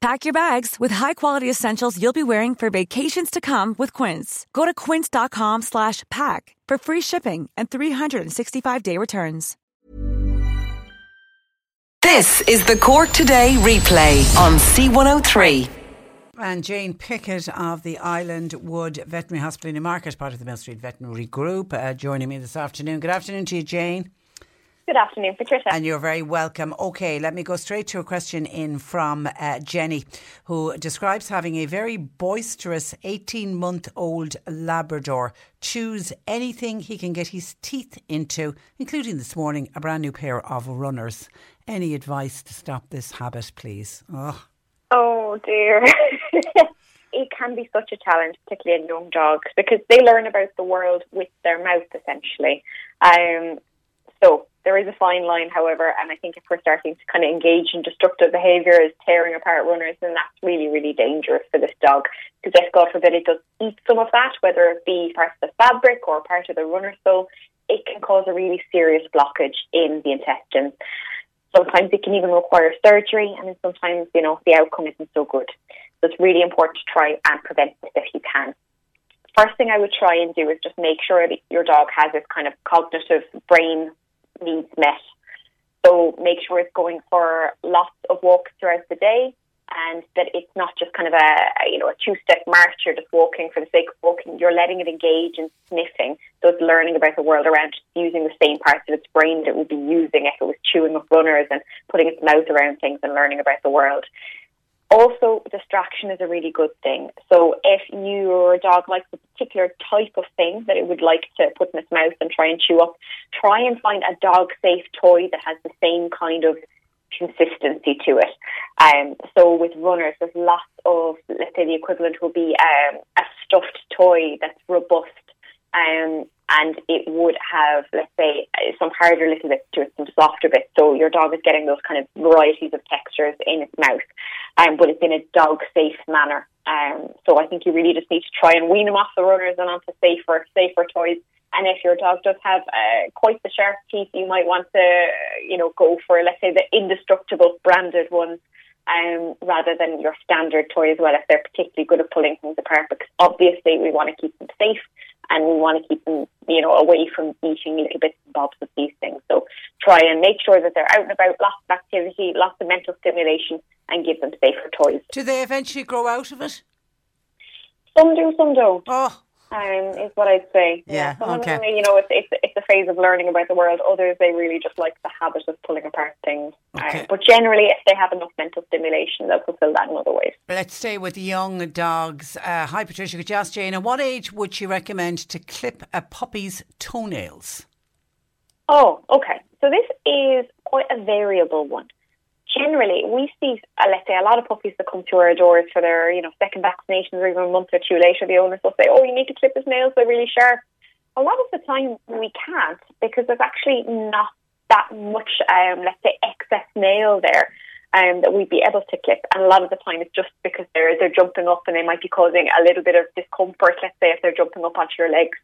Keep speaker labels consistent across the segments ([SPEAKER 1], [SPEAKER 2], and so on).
[SPEAKER 1] Pack your bags with high-quality essentials you'll be wearing for vacations to come with Quince. Go to quince.com slash pack for free shipping and 365-day returns.
[SPEAKER 2] This is the Cork Today replay on C103.
[SPEAKER 3] And Jane Pickett of the Island Wood Veterinary Hospital in Newmarket, part of the Mill Street Veterinary Group, uh, joining me this afternoon. Good afternoon to you, Jane.
[SPEAKER 4] Good afternoon, Patricia.
[SPEAKER 3] And you're very welcome. Okay, let me go straight to a question in from uh, Jenny, who describes having a very boisterous 18 month old Labrador chews anything he can get his teeth into, including this morning a brand new pair of runners. Any advice to stop this habit, please?
[SPEAKER 4] Oh, oh dear. it can be such a challenge, particularly in young dogs, because they learn about the world with their mouth, essentially. Um, so there is a fine line, however, and I think if we're starting to kind of engage in destructive behaviours, tearing apart runners, then that's really, really dangerous for this dog. Because if, God forbid, it does eat some of that, whether it be part of the fabric or part of the runner sole, it can cause a really serious blockage in the intestines. Sometimes it can even require surgery, and sometimes, you know, the outcome isn't so good. So it's really important to try and prevent this if you can first thing I would try and do is just make sure that your dog has this kind of cognitive brain needs met. So make sure it's going for lots of walks throughout the day and that it's not just kind of a, a you know a two step march you're just walking for the sake of walking. You're letting it engage in sniffing. So it's learning about the world around it using the same parts of its brain that it would be using if it was chewing up runners and putting its mouth around things and learning about the world also, distraction is a really good thing. So, if your dog likes a particular type of thing that it would like to put in its mouth and try and chew up, try and find a dog safe toy that has the same kind of consistency to it. Um, so, with runners, there's lots of, let's say, the equivalent will be um, a stuffed toy that's robust um, and it would have, let's say, some harder little bits to it, some softer bits. So your dog is getting those kind of varieties of textures in its mouth, um, but it's in a dog safe manner. Um, so I think you really just need to try and wean them off the runners and onto safer, safer toys. And if your dog does have uh, quite the sharp teeth, you might want to, you know, go for, let's say, the indestructible branded ones um, rather than your standard toy as well if they're particularly good at pulling things apart because obviously we want to keep them safe and we want to keep them, you know, away from eating little bits and bobs of these things. So try and make sure that they're out and about, lots of activity, lots of mental stimulation, and give them safer toys.
[SPEAKER 3] Do they eventually grow out of it?
[SPEAKER 4] Some do, some don't.
[SPEAKER 3] Oh,
[SPEAKER 4] um, is what I'd say.
[SPEAKER 3] Yeah,
[SPEAKER 4] Some
[SPEAKER 3] okay.
[SPEAKER 4] of them, you know, it's, it's it's a phase of learning about the world. Others, they really just like the habit of pulling apart things.
[SPEAKER 3] Okay.
[SPEAKER 4] Um, but generally, if they have enough mental stimulation, they'll fulfil that in other ways.
[SPEAKER 3] Let's stay with young dogs. Uh, hi, Patricia. Could you ask Jane, at what age would you recommend to clip a puppy's toenails?
[SPEAKER 4] Oh, okay. So this is quite a variable one. Generally, we see, uh, let's say, a lot of puppies that come to our doors for their, you know, second vaccinations or even a month or two later, the owners will say, oh, you need to clip his nails, they're really sharp. A lot of the time we can't because there's actually not that much, um, let's say, excess nail there um, that we'd be able to clip. And a lot of the time it's just because they're, they're jumping up and they might be causing a little bit of discomfort, let's say, if they're jumping up onto your legs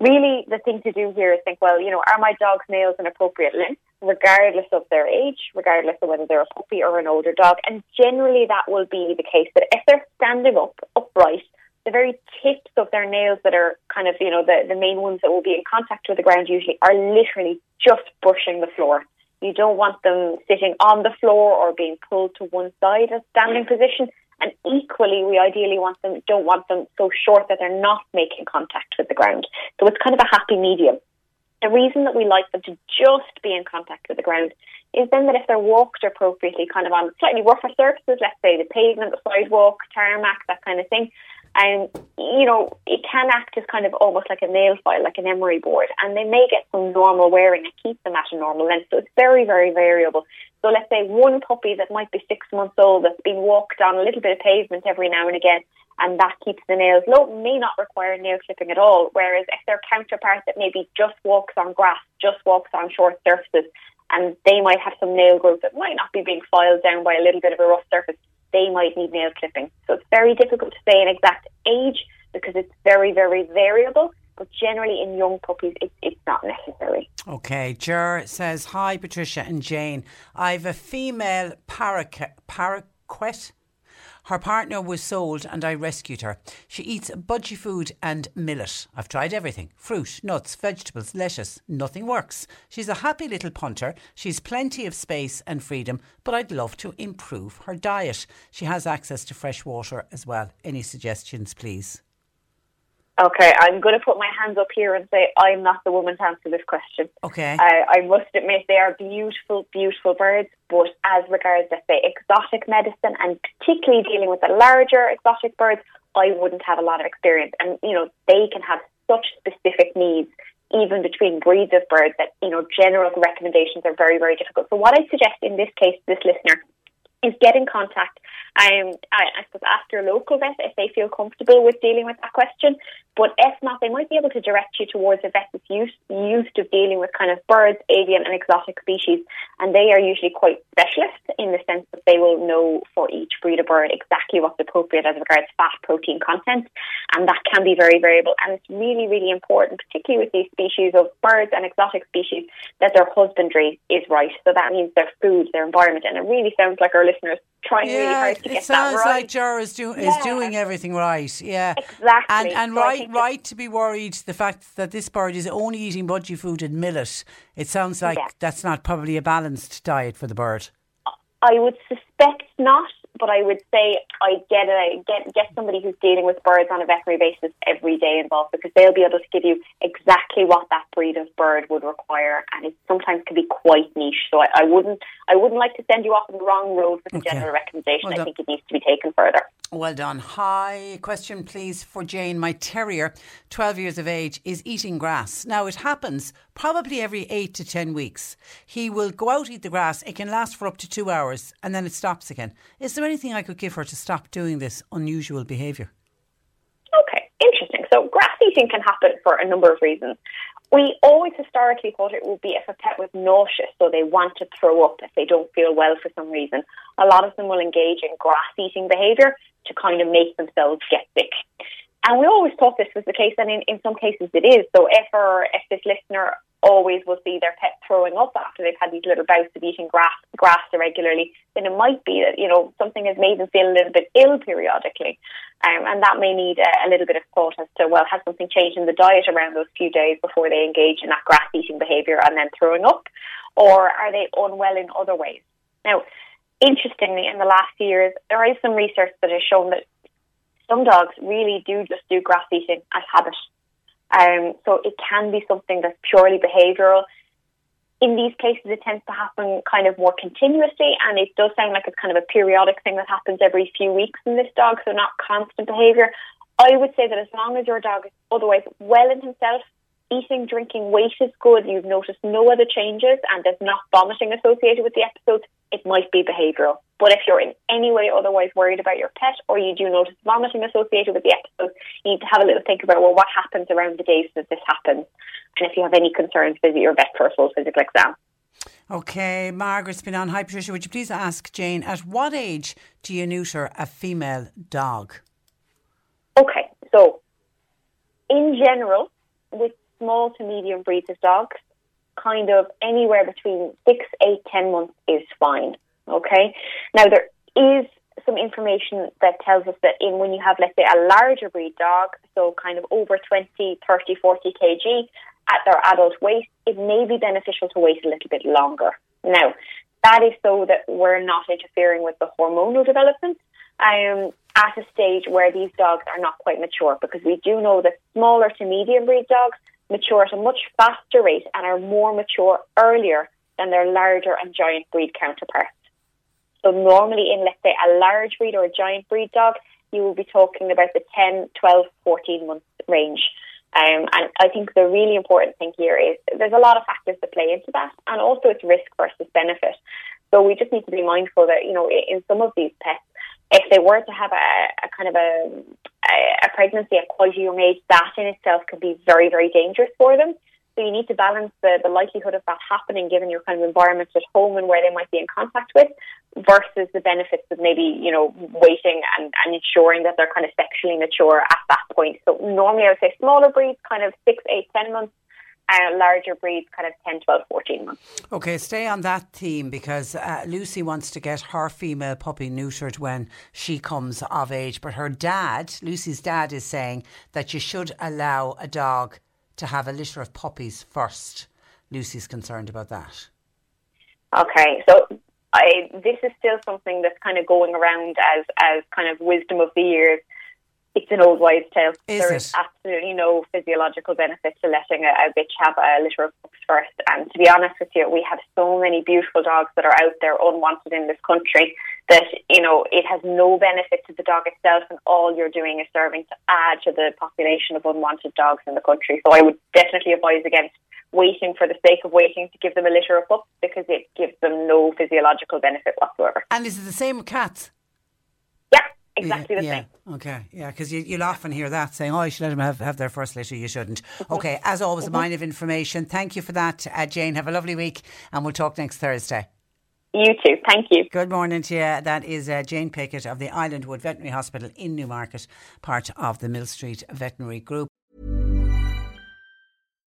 [SPEAKER 4] really the thing to do here is think, well, you know, are my dog's nails an appropriate length, regardless of their age, regardless of whether they're a puppy or an older dog? And generally that will be the case that if they're standing up upright, the very tips of their nails that are kind of, you know, the, the main ones that will be in contact with the ground usually are literally just brushing the floor. You don't want them sitting on the floor or being pulled to one side in standing position. And equally, we ideally want them, don't want them so short that they're not making contact with the ground. So it's kind of a happy medium. The reason that we like them to just be in contact with the ground is then that if they're walked appropriately, kind of on slightly rougher surfaces, let's say the pavement, the sidewalk, tarmac, that kind of thing, and you know, it can act as kind of almost like a nail file, like an emery board, and they may get some normal wearing and keep them at a normal length. So it's very, very variable. So let's say one puppy that might be six months old that's been walked on a little bit of pavement every now and again, and that keeps the nails low, may not require nail clipping at all. Whereas if their counterpart that maybe just walks on grass, just walks on short surfaces, and they might have some nail growth that might not be being filed down by a little bit of a rough surface, they might need nail clipping. So it's very difficult to say an exact age because it's very, very variable. But generally, in young puppies, it, it's not necessary.
[SPEAKER 3] Okay, Jer says, Hi, Patricia and Jane. I've a female parakeet. parakeet her partner was sold and I rescued her. She eats budgie food and millet. I've tried everything fruit, nuts, vegetables, lettuce. Nothing works. She's a happy little punter. She's plenty of space and freedom, but I'd love to improve her diet. She has access to fresh water as well. Any suggestions, please?
[SPEAKER 4] Okay, I'm going to put my hands up here and say I'm not the woman to answer this question.
[SPEAKER 3] Okay.
[SPEAKER 4] Uh, I must admit they are beautiful, beautiful birds, but as regards, let's say, exotic medicine and particularly dealing with the larger exotic birds, I wouldn't have a lot of experience. And, you know, they can have such specific needs, even between breeds of birds, that, you know, general recommendations are very, very difficult. So what I suggest in this case, this listener, is get in contact um, I, I suppose ask your local vet if they feel comfortable with dealing with that question. But if not, they might be able to direct you towards a vet that's used, used to dealing with kind of birds, avian and exotic species. And they are usually quite specialist in the sense that they will know for each breed of bird exactly what's appropriate as regards fat protein content. And that can be very variable. And it's really, really important, particularly with these species of birds and exotic species, that their husbandry is right. So that means their food, their environment. And it really sounds like our listeners trying
[SPEAKER 3] yeah,
[SPEAKER 4] really hard to
[SPEAKER 3] get that right. It sounds like Jar is, do, yeah. is doing everything right. Yeah,
[SPEAKER 4] exactly.
[SPEAKER 3] And and so right, right to be worried. The fact that this bird is only eating budgie food and millet. It sounds like yeah. that's not probably a balanced diet for the bird.
[SPEAKER 4] I would suspect not but I would say I get a get get somebody who's dealing with birds on a veterinary basis every day involved because they'll be able to give you exactly what that breed of bird would require, and it sometimes can be quite niche. So I, I wouldn't I wouldn't like to send you off on the wrong road with a okay. general recommendation. Well I think it needs to be taken further.
[SPEAKER 3] Well done. Hi, question please for Jane. My terrier, 12 years of age, is eating grass. Now it happens probably every 8 to 10 weeks. He will go out eat the grass. It can last for up to 2 hours and then it stops again. Is there anything I could give her to stop doing this unusual behaviour?
[SPEAKER 4] Okay, interesting. So grass eating can happen for a number of reasons. We always historically thought it would be if a pet was nauseous, so they want to throw up if they don't feel well for some reason. A lot of them will engage in grass eating behaviour to kind of make themselves get sick. And we always thought this was the case, and in, in some cases it is. So if, or, if this listener always will see their pet throwing up after they've had these little bouts of eating grass, grass irregularly, then it might be that, you know, something has made them feel a little bit ill periodically. Um, and that may need a, a, little bit of thought as to, well, has something changed in the diet around those few days before they engage in that grass eating behaviour and then throwing up? Or are they unwell in other ways? Now, interestingly, in the last years, there is some research that has shown that some dogs really do just do grass eating as habit. Um, so it can be something that's purely behavioural. In these cases, it tends to happen kind of more continuously, and it does sound like it's kind of a periodic thing that happens every few weeks in this dog, so not constant behaviour. I would say that as long as your dog is otherwise well in himself, eating, drinking, weight is good, you've noticed no other changes, and there's not vomiting associated with the episodes, it might be behavioural. But if you're in any way otherwise worried about your pet or you do notice vomiting associated with the episode, you need to have a little think about, well, what happens around the days that this happens? And if you have any concerns, visit your vet for a full physical exam.
[SPEAKER 3] Okay, Margaret's been on. Hi, Patricia. Would you please ask Jane, at what age do you neuter a female dog?
[SPEAKER 4] Okay, so in general, with small to medium breeds of dogs, kind of anywhere between six, eight, ten months is fine. Okay. Now there is some information that tells us that in when you have, let's say, a larger breed dog, so kind of over 20, 30, 40 kg at their adult weight, it may be beneficial to wait a little bit longer. Now, that is so that we're not interfering with the hormonal development um, at a stage where these dogs are not quite mature, because we do know that smaller to medium breed dogs mature at a much faster rate and are more mature earlier than their larger and giant breed counterparts. So normally in, let's say, a large breed or a giant breed dog, you will be talking about the 10, 12, 14 month range. Um, and I think the really important thing here is there's a lot of factors that play into that, and also it's risk versus benefit. So we just need to be mindful that, you know, in some of these pets, if they were to have a, a kind of a, a, pregnancy at quite a young age, that in itself can be very, very dangerous for them. So you need to balance the, the likelihood of that happening given your kind of environment at home and where they might be in contact with versus the benefits of maybe, you know, waiting and, and ensuring that they're kind of sexually mature at that point. So normally I would say smaller breeds, kind of six, eight, ten months, uh, larger breeds, kind of 10, 12, 14 months.
[SPEAKER 3] Okay, stay on that theme because uh, Lucy wants to get her female puppy neutered when she comes of age. But her dad, Lucy's dad, is saying that you should allow a dog to have a litter of puppies first. Lucy's concerned about that.
[SPEAKER 4] Okay, so I, this is still something that's kind of going around as as kind of wisdom of the years. It's an old wives' tale.
[SPEAKER 3] Is
[SPEAKER 4] there
[SPEAKER 3] it?
[SPEAKER 4] is absolutely no physiological benefit to letting a, a bitch have a litter of pups first. And to be honest with you, we have so many beautiful dogs that are out there unwanted in this country that you know it has no benefit to the dog itself, and all you're doing is serving to add to the population of unwanted dogs in the country. So I would definitely advise against waiting for the sake of waiting to give them a litter of pups because it gives them no physiological benefit whatsoever.
[SPEAKER 3] And is it the same with cats?
[SPEAKER 4] Exactly
[SPEAKER 3] yeah,
[SPEAKER 4] the
[SPEAKER 3] yeah.
[SPEAKER 4] same.
[SPEAKER 3] Okay, yeah, because you, you'll often hear that saying, "Oh, you should let them have, have their first litter." You shouldn't. Okay, as always, a mine of information. Thank you for that, uh, Jane. Have a lovely week, and we'll talk next Thursday.
[SPEAKER 4] You too. Thank you.
[SPEAKER 3] Good morning to you. That is uh, Jane Pickett of the Islandwood Veterinary Hospital in Newmarket, part of the Mill Street Veterinary Group.